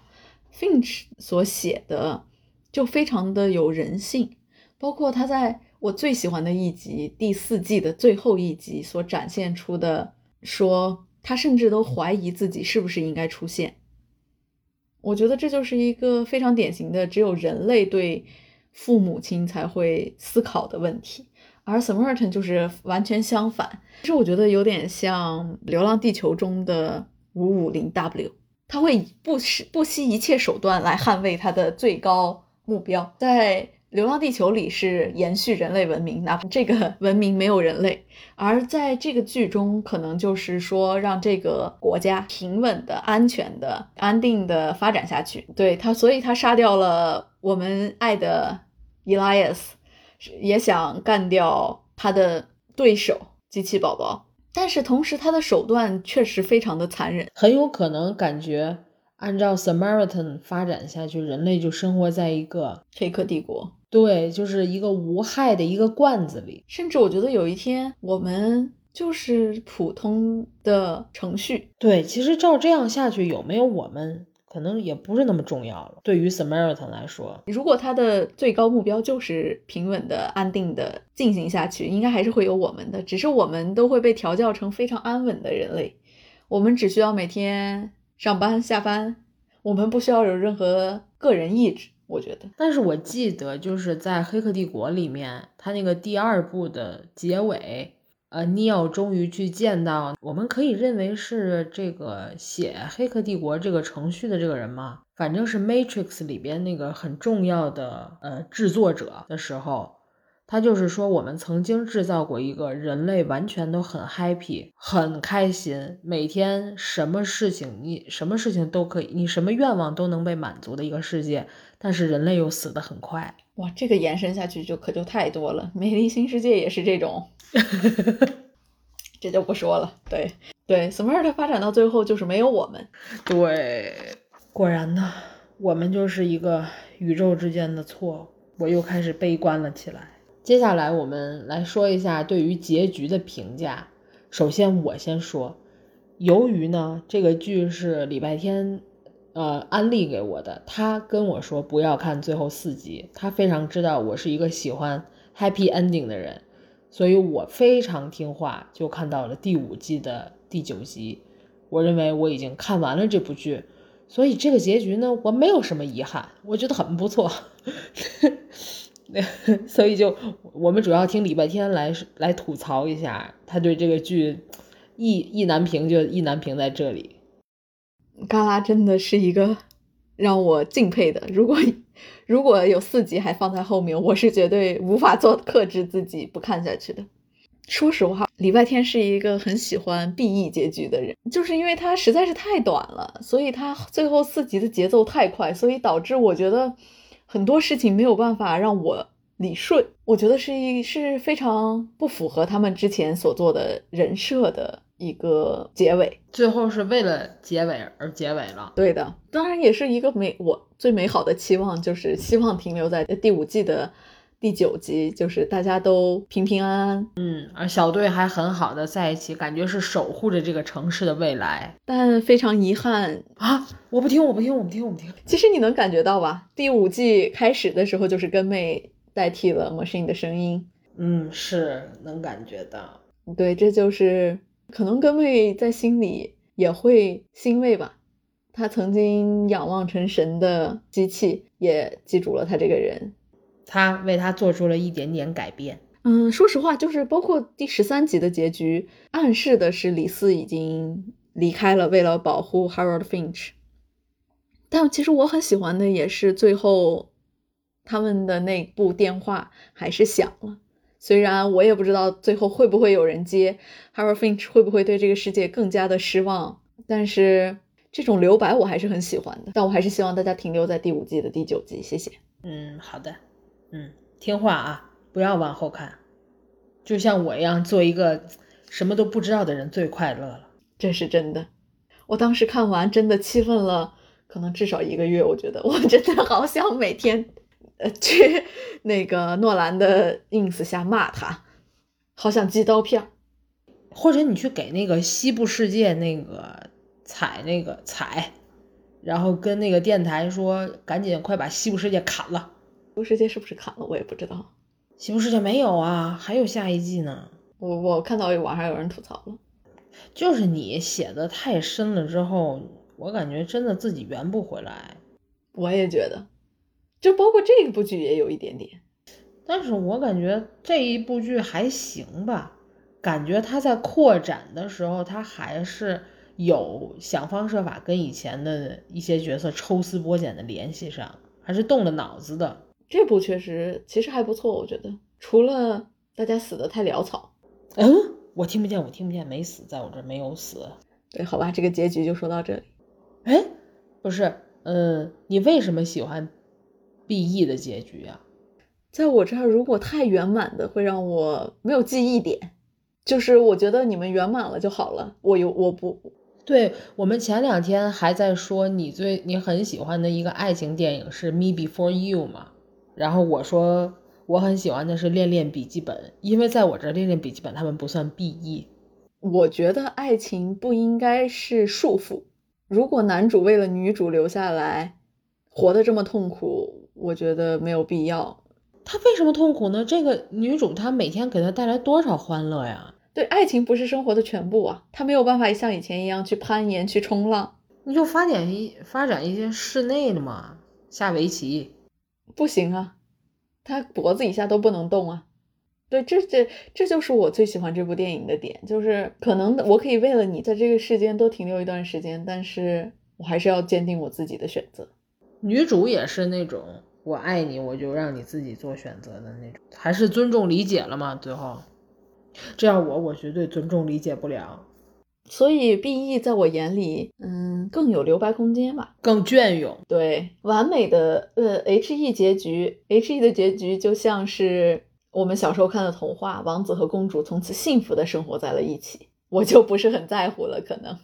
Finch 所写的就非常的有人性。包括他在我最喜欢的一集第四季的最后一集所展现出的，说他甚至都怀疑自己是不是应该出现。我觉得这就是一个非常典型的只有人类对父母亲才会思考的问题，而 Samaritan 就是完全相反。其实我觉得有点像《流浪地球》中的五五零 W，他会不惜不惜一切手段来捍卫他的最高目标，在。《流浪地球》里是延续人类文明，哪怕这个文明没有人类，而在这个剧中，可能就是说让这个国家平稳的、安全的、安定的发展下去。对他，所以他杀掉了我们爱的 Elias，也想干掉他的对手机器宝宝。但是同时，他的手段确实非常的残忍，很有可能感觉按照 Samaritan 发展下去，人类就生活在一个黑客帝国。对，就是一个无害的一个罐子里，甚至我觉得有一天我们就是普通的程序。对，其实照这样下去，有没有我们可能也不是那么重要了。对于 Samaritan 来说，如果他的最高目标就是平稳的、安定的进行下去，应该还是会有我们的，只是我们都会被调教成非常安稳的人类，我们只需要每天上班下班，我们不需要有任何个人意志。我觉得，但是我记得就是在《黑客帝国》里面，他那个第二部的结尾，呃，尼奥终于去见到，我们可以认为是这个写《黑客帝国》这个程序的这个人吗？反正是《Matrix》里边那个很重要的呃制作者的时候。他就是说，我们曾经制造过一个人类完全都很 happy、很开心，每天什么事情你什么事情都可以，你什么愿望都能被满足的一个世界。但是人类又死得很快，哇，这个延伸下去就可就太多了。美丽新世界也是这种，这就不说了。对对，Smart 发展到最后就是没有我们。对，果然呢，我们就是一个宇宙之间的错。我又开始悲观了起来。接下来我们来说一下对于结局的评价。首先我先说，由于呢这个剧是礼拜天，呃安利给我的，他跟我说不要看最后四集，他非常知道我是一个喜欢 happy ending 的人，所以我非常听话，就看到了第五季的第九集。我认为我已经看完了这部剧，所以这个结局呢，我没有什么遗憾，我觉得很不错。所以就我们主要听礼拜天来来吐槽一下，他对这个剧意意难平，就意难平在这里。嘎啦真的是一个让我敬佩的，如果 如果有四集还放在后面，我是绝对无法做克制自己不看下去的。说实话，礼拜天是一个很喜欢 BE 结局的人，就是因为它实在是太短了，所以它最后四集的节奏太快，所以导致我觉得。很多事情没有办法让我理顺，我觉得是一是非常不符合他们之前所做的人设的一个结尾。最后是为了结尾而结尾了。对的，当然也是一个美我最美好的期望，就是希望停留在第五季的。第九集就是大家都平平安安，嗯，而小队还很好的在一起，感觉是守护着这个城市的未来。但非常遗憾啊！我不听，我不听，我不听，我不听。其实你能感觉到吧？第五季开始的时候就是跟妹代替了 Machine 的声音，嗯，是能感觉到。对，这就是可能根妹在心里也会欣慰吧。他曾经仰望成神的机器，也记住了他这个人。他为他做出了一点点改变，嗯，说实话，就是包括第十三集的结局，暗示的是李四已经离开了，为了保护 Harold Finch。但其实我很喜欢的也是最后他们的那部电话还是响了，虽然我也不知道最后会不会有人接，Harold Finch 会不会对这个世界更加的失望，但是这种留白我还是很喜欢的。但我还是希望大家停留在第五季的第九集，谢谢。嗯，好的，嗯，听话啊。不要往后看，就像我一样，做一个什么都不知道的人最快乐了。这是真的。我当时看完，真的气愤了，可能至少一个月。我觉得我真的好想每天呃 去那个诺兰的 ins 下骂他，好想寄刀片。或者你去给那个西部世界那个采那个采，然后跟那个电台说，赶紧快把西部世界砍了。西部世界是不是砍了？我也不知道。西部世界没有啊，还有下一季呢。我我看到网上有人吐槽了，就是你写的太深了之后，我感觉真的自己圆不回来。我也觉得，就包括这一部剧也有一点点。但是我感觉这一部剧还行吧，感觉他在扩展的时候，他还是有想方设法跟以前的一些角色抽丝剥茧的联系上，还是动了脑子的。这部确实其实还不错，我觉得除了大家死的太潦草。嗯，我听不见，我听不见，没死，在我这没有死。对，好吧，这个结局就说到这里。哎，不是，嗯，你为什么喜欢 B E 的结局啊？在我这儿，如果太圆满的会让我没有记忆点，就是我觉得你们圆满了就好了。我有我不对，我们前两天还在说你最你很喜欢的一个爱情电影是《Me Before You》嘛？然后我说我很喜欢的是《恋恋笔记本》，因为在我这《恋恋笔记本》他们不算 BE。我觉得爱情不应该是束缚。如果男主为了女主留下来，活得这么痛苦，我觉得没有必要。他为什么痛苦呢？这个女主她每天给他带来多少欢乐呀？对，爱情不是生活的全部啊，他没有办法像以前一样去攀岩、去冲浪。你就发展一发展一些室内的嘛，下围棋。不行啊，他脖子以下都不能动啊。对，这这这就是我最喜欢这部电影的点，就是可能我可以为了你在这个世间多停留一段时间，但是我还是要坚定我自己的选择。女主也是那种我爱你，我就让你自己做选择的那种，还是尊重理解了嘛？最后，这样我我绝对尊重理解不了。所以 B E 在我眼里，嗯，更有留白空间吧，更隽永。对，完美的呃 H E 结局，H E 的结局就像是我们小时候看的童话，王子和公主从此幸福的生活在了一起。我就不是很在乎了，可能。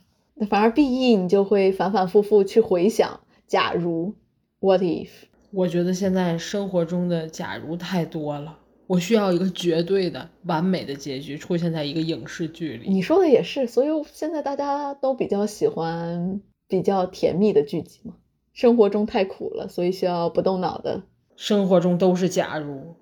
反而 B E 你就会反反复复去回想，假如，What if？我觉得现在生活中的假如太多了。我需要一个绝对的完美的结局出现在一个影视剧里。你说的也是，所以现在大家都比较喜欢比较甜蜜的剧集嘛。生活中太苦了，所以需要不动脑的。生活中都是假如。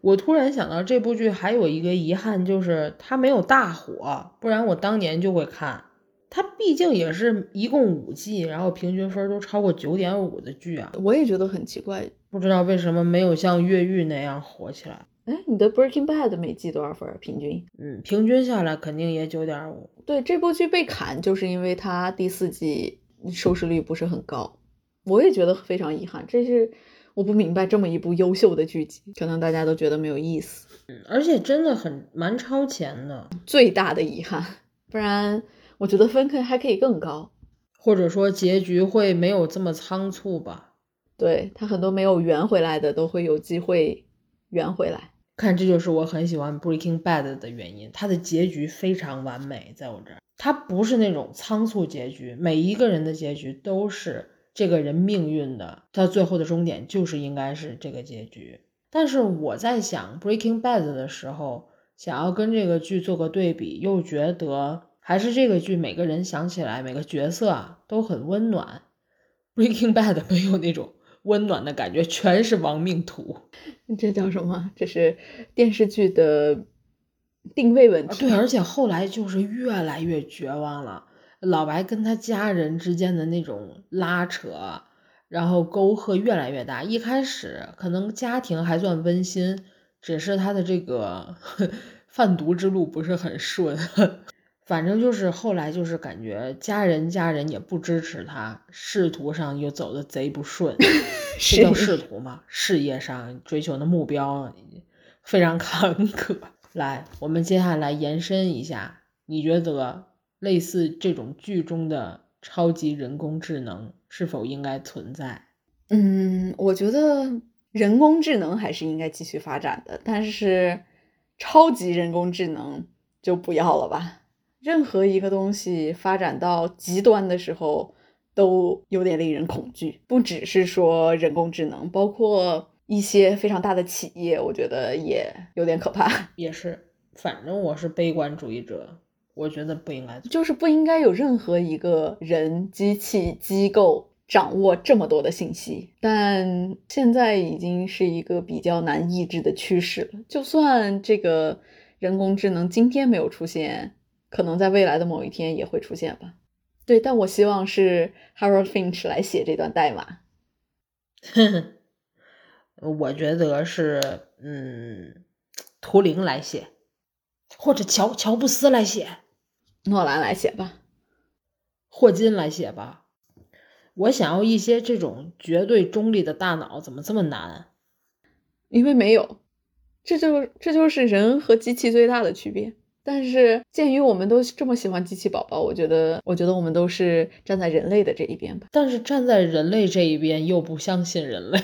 我突然想到这部剧还有一个遗憾，就是它没有大火，不然我当年就会看。它毕竟也是一共五季，然后平均分都超过九点五的剧啊。我也觉得很奇怪，不知道为什么没有像越狱那样火起来。哎，你的 Breaking Bad 每季多少分？平均？嗯，平均下来肯定也九点五。对，这部剧被砍，就是因为它第四季收视率不是很高。我也觉得非常遗憾，这是我不明白这么一部优秀的剧集，可能大家都觉得没有意思。嗯，而且真的很蛮超前的，最大的遗憾。不然我觉得分可还可以更高，或者说结局会没有这么仓促吧？对他很多没有圆回来的，都会有机会圆回来。看，这就是我很喜欢 Breaking Bad 的原因，它的结局非常完美，在我这儿，它不是那种仓促结局，每一个人的结局都是这个人命运的，他最后的终点就是应该是这个结局。但是我在想 Breaking Bad 的时候，想要跟这个剧做个对比，又觉得还是这个剧每个人想起来每个角色啊都很温暖，Breaking Bad 没有那种。温暖的感觉全是亡命徒，这叫什么？这是电视剧的定位问题。对，而且后来就是越来越绝望了。老白跟他家人之间的那种拉扯，然后沟壑越来越大。一开始可能家庭还算温馨，只是他的这个 贩毒之路不是很顺。反正就是后来就是感觉家人家人也不支持他，仕途上又走的贼不顺，这叫仕途嘛？事业上追求的目标非常坎坷。来，我们接下来延伸一下，你觉得类似这种剧中的超级人工智能是否应该存在？嗯，我觉得人工智能还是应该继续发展的，但是超级人工智能就不要了吧。任何一个东西发展到极端的时候，都有点令人恐惧。不只是说人工智能，包括一些非常大的企业，我觉得也有点可怕。也是，反正我是悲观主义者，我觉得不应该，就是不应该有任何一个人、机器、机构掌握这么多的信息。但现在已经是一个比较难抑制的趋势了。就算这个人工智能今天没有出现。可能在未来的某一天也会出现吧，对，但我希望是 Harold Finch 来写这段代码。我觉得是，嗯，图灵来写，或者乔乔布斯来写，诺兰来写吧，霍金来写吧。我想要一些这种绝对中立的大脑，怎么这么难？因为没有，这就这就是人和机器最大的区别。但是，鉴于我们都这么喜欢机器宝宝，我觉得，我觉得我们都是站在人类的这一边吧。但是站在人类这一边，又不相信人类，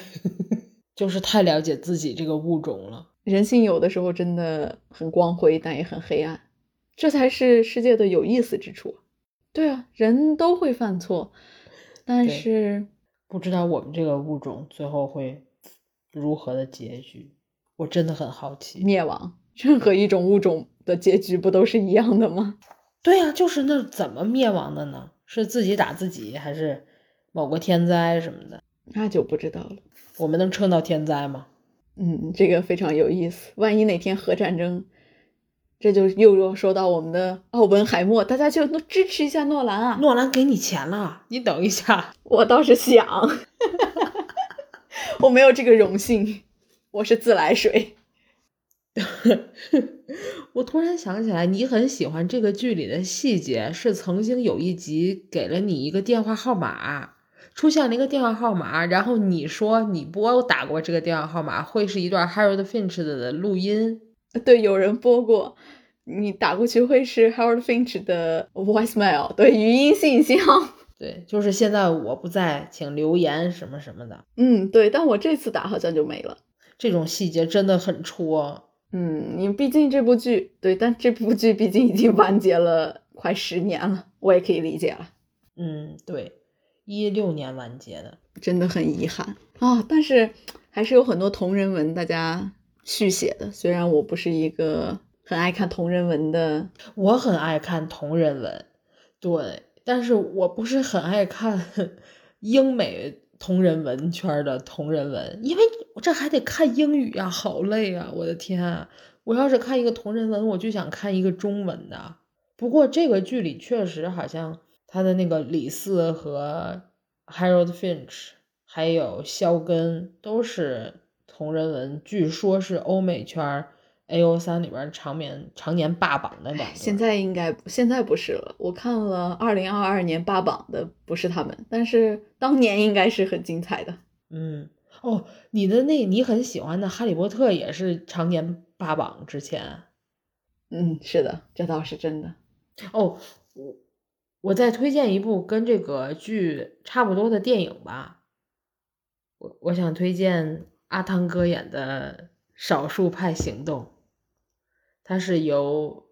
就是太了解自己这个物种了。人性有的时候真的很光辉，但也很黑暗，这才是世界的有意思之处。对啊，人都会犯错，但是不知道我们这个物种最后会如何的结局，我真的很好奇。灭亡，任何一种物种。的结局不都是一样的吗？对呀，就是那怎么灭亡的呢？是自己打自己，还是某个天灾什么的？那就不知道了。我们能撑到天灾吗？嗯，这个非常有意思。万一哪天核战争，这就又又说到我们的奥本海默，大家就支持一下诺兰啊！诺兰给你钱了，你等一下，我倒是想，我没有这个荣幸，我是自来水。我突然想起来，你很喜欢这个剧里的细节，是曾经有一集给了你一个电话号码，出现了一个电话号码，然后你说你拨打过这个电话号码，会是一段 Harold Finch 的录音。对，有人拨过，你打过去会是 Harold Finch 的 voicemail，对，语音信箱。对，就是现在我不在，请留言什么什么的。嗯，对，但我这次打好像就没了。这种细节真的很戳。嗯，你毕竟这部剧对，但这部剧毕竟已经完结了快十年了，我也可以理解了。嗯，对，一六年完结的，真的很遗憾啊。但是还是有很多同人文大家续写的，虽然我不是一个很爱看同人文的，我很爱看同人文，对，但是我不是很爱看 英美。同人文圈的同人文，因为我这还得看英语呀，好累啊！我的天，我要是看一个同人文，我就想看一个中文的。不过这个剧里确实好像他的那个李四和 Harold Finch，还有肖根都是同人文，据说是欧美圈。A O 三里边常年常年霸榜的两个，现在应该现在不是了。我看了二零二二年霸榜的不是他们，但是当年应该是很精彩的。嗯，哦，你的那你很喜欢的《哈利波特》也是常年霸榜之前。嗯，是的，这倒是真的。哦，我我再推荐一部跟这个剧差不多的电影吧。我我想推荐阿汤哥演的《少数派行动》。它是由，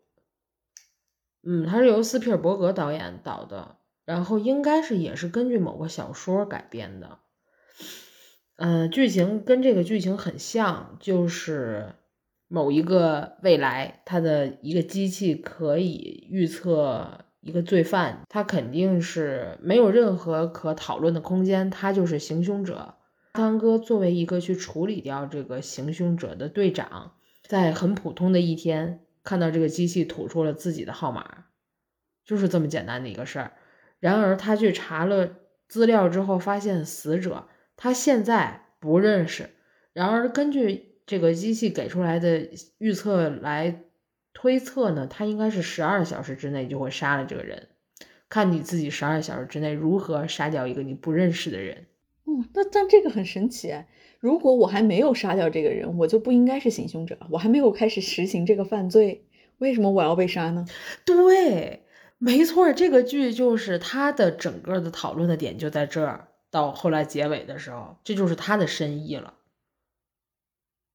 嗯，它是由斯皮尔伯格导演导的，然后应该是也是根据某个小说改编的，嗯，剧情跟这个剧情很像，就是某一个未来，它的一个机器可以预测一个罪犯，他肯定是没有任何可讨论的空间，他就是行凶者。汤哥作为一个去处理掉这个行凶者的队长。在很普通的一天，看到这个机器吐出了自己的号码，就是这么简单的一个事儿。然而，他去查了资料之后，发现死者他现在不认识。然而，根据这个机器给出来的预测来推测呢，他应该是十二小时之内就会杀了这个人，看你自己十二小时之内如何杀掉一个你不认识的人。哦，那但这个很神奇哎！如果我还没有杀掉这个人，我就不应该是行凶者，我还没有开始实行这个犯罪，为什么我要被杀呢？对，没错，这个剧就是它的整个的讨论的点就在这儿。到后来结尾的时候，这就是他的深意了。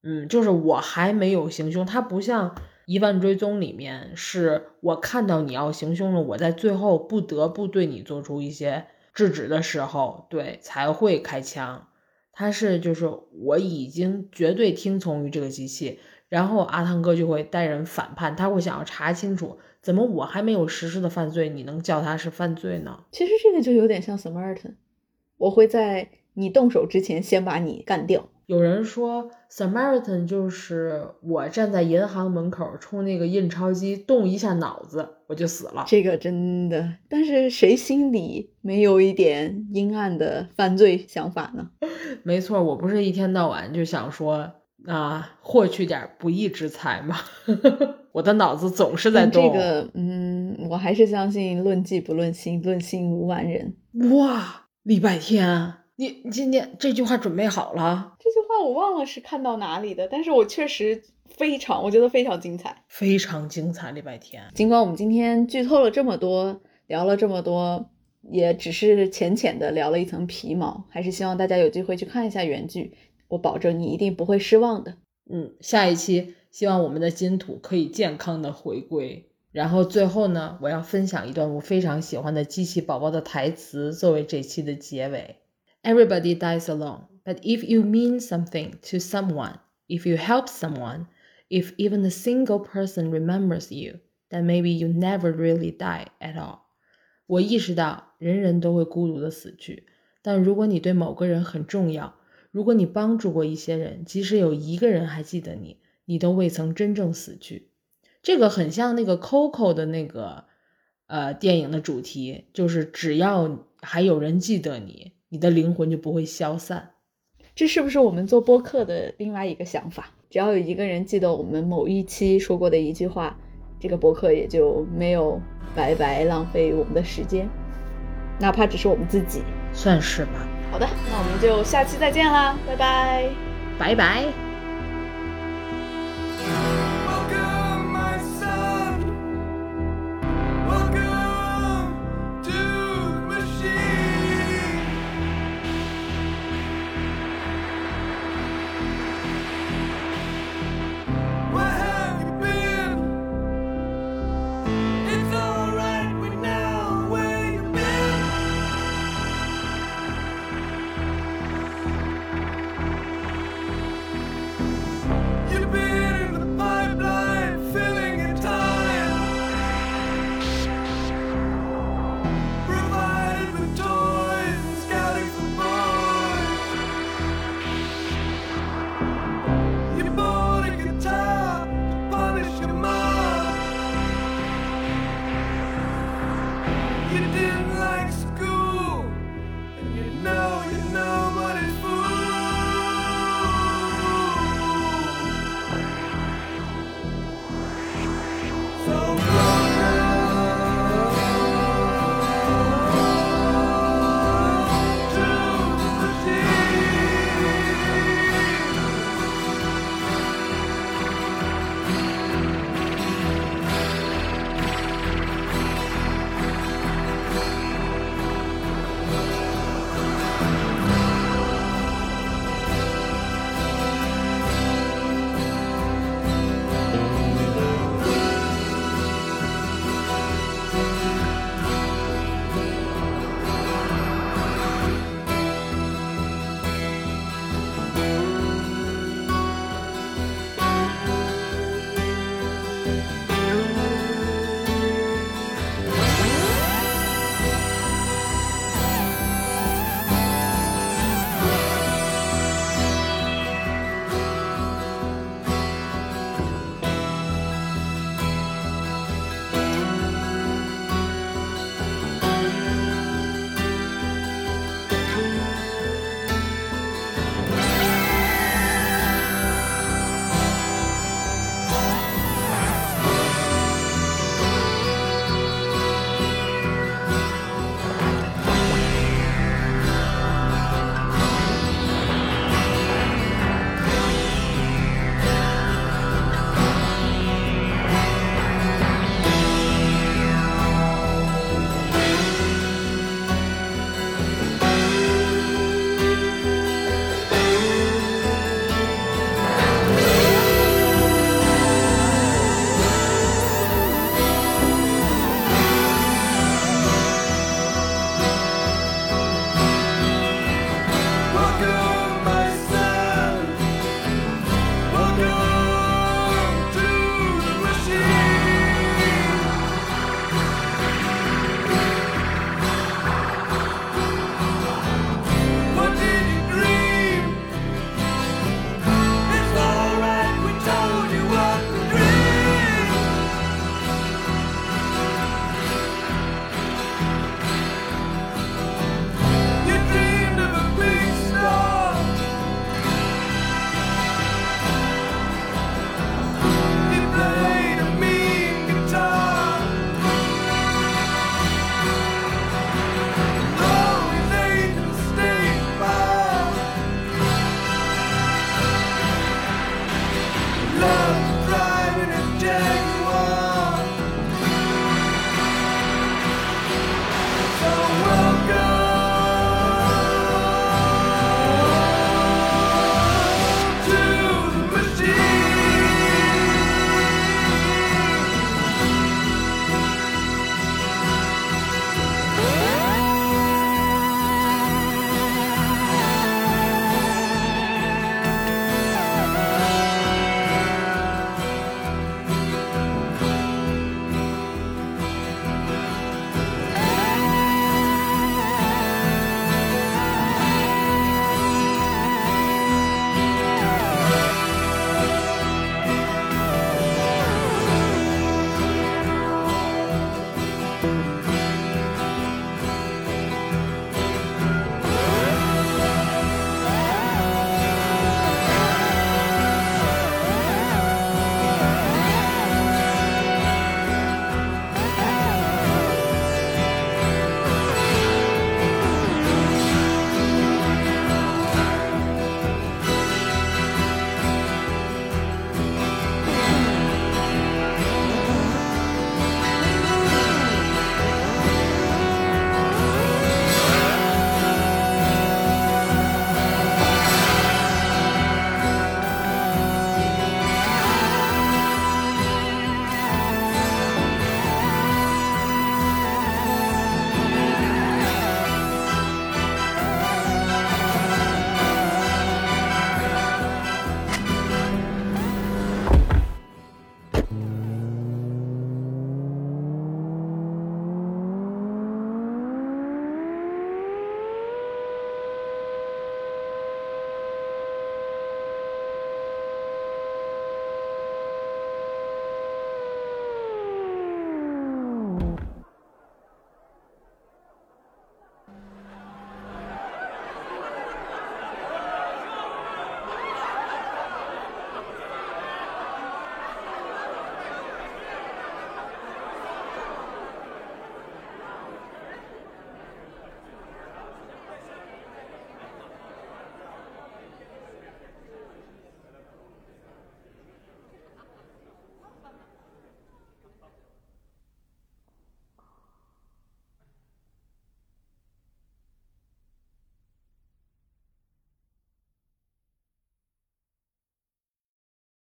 嗯，就是我还没有行凶，他不像《疑犯追踪》里面，是我看到你要行凶了，我在最后不得不对你做出一些制止的时候，对才会开枪。他是就是我已经绝对听从于这个机器，然后阿汤哥就会带人反叛，他会想要查清楚，怎么我还没有实施的犯罪，你能叫他是犯罪呢？其实这个就有点像 Smart。我会在你动手之前先把你干掉。有人说，Samaritan 就是我站在银行门口冲那个印钞机动一下脑子，我就死了。这个真的，但是谁心里没有一点阴暗的犯罪想法呢？没错，我不是一天到晚就想说啊，获取点不义之财吗？我的脑子总是在动。这个，嗯，我还是相信论迹不论心，论心无完人。哇！礼拜天，你你今天这句话准备好了？这句话我忘了是看到哪里的，但是我确实非常，我觉得非常精彩，非常精彩。礼拜天，尽管我们今天剧透了这么多，聊了这么多，也只是浅浅的聊了一层皮毛，还是希望大家有机会去看一下原剧，我保证你一定不会失望的。嗯，下一期希望我们的金土可以健康的回归。然后最后呢，我要分享一段我非常喜欢的机器宝宝的台词作为这期的结尾。Everybody dies alone, but if you mean something to someone, if you help someone, if even a single person remembers you, then maybe you never really die at all. 我意识到人人都会孤独的死去，但如果你对某个人很重要，如果你帮助过一些人，即使有一个人还记得你，你都未曾真正死去。 这个很像那个 Coco 的那个呃电影的主题，就是只要还有人记得你，你的灵魂就不会消散。这是不是我们做播客的另外一个想法？只要有一个人记得我们某一期说过的一句话，这个播客也就没有白白浪费我们的时间，哪怕只是我们自己，算是吧。好的，那我们就下期再见啦，拜拜，拜拜。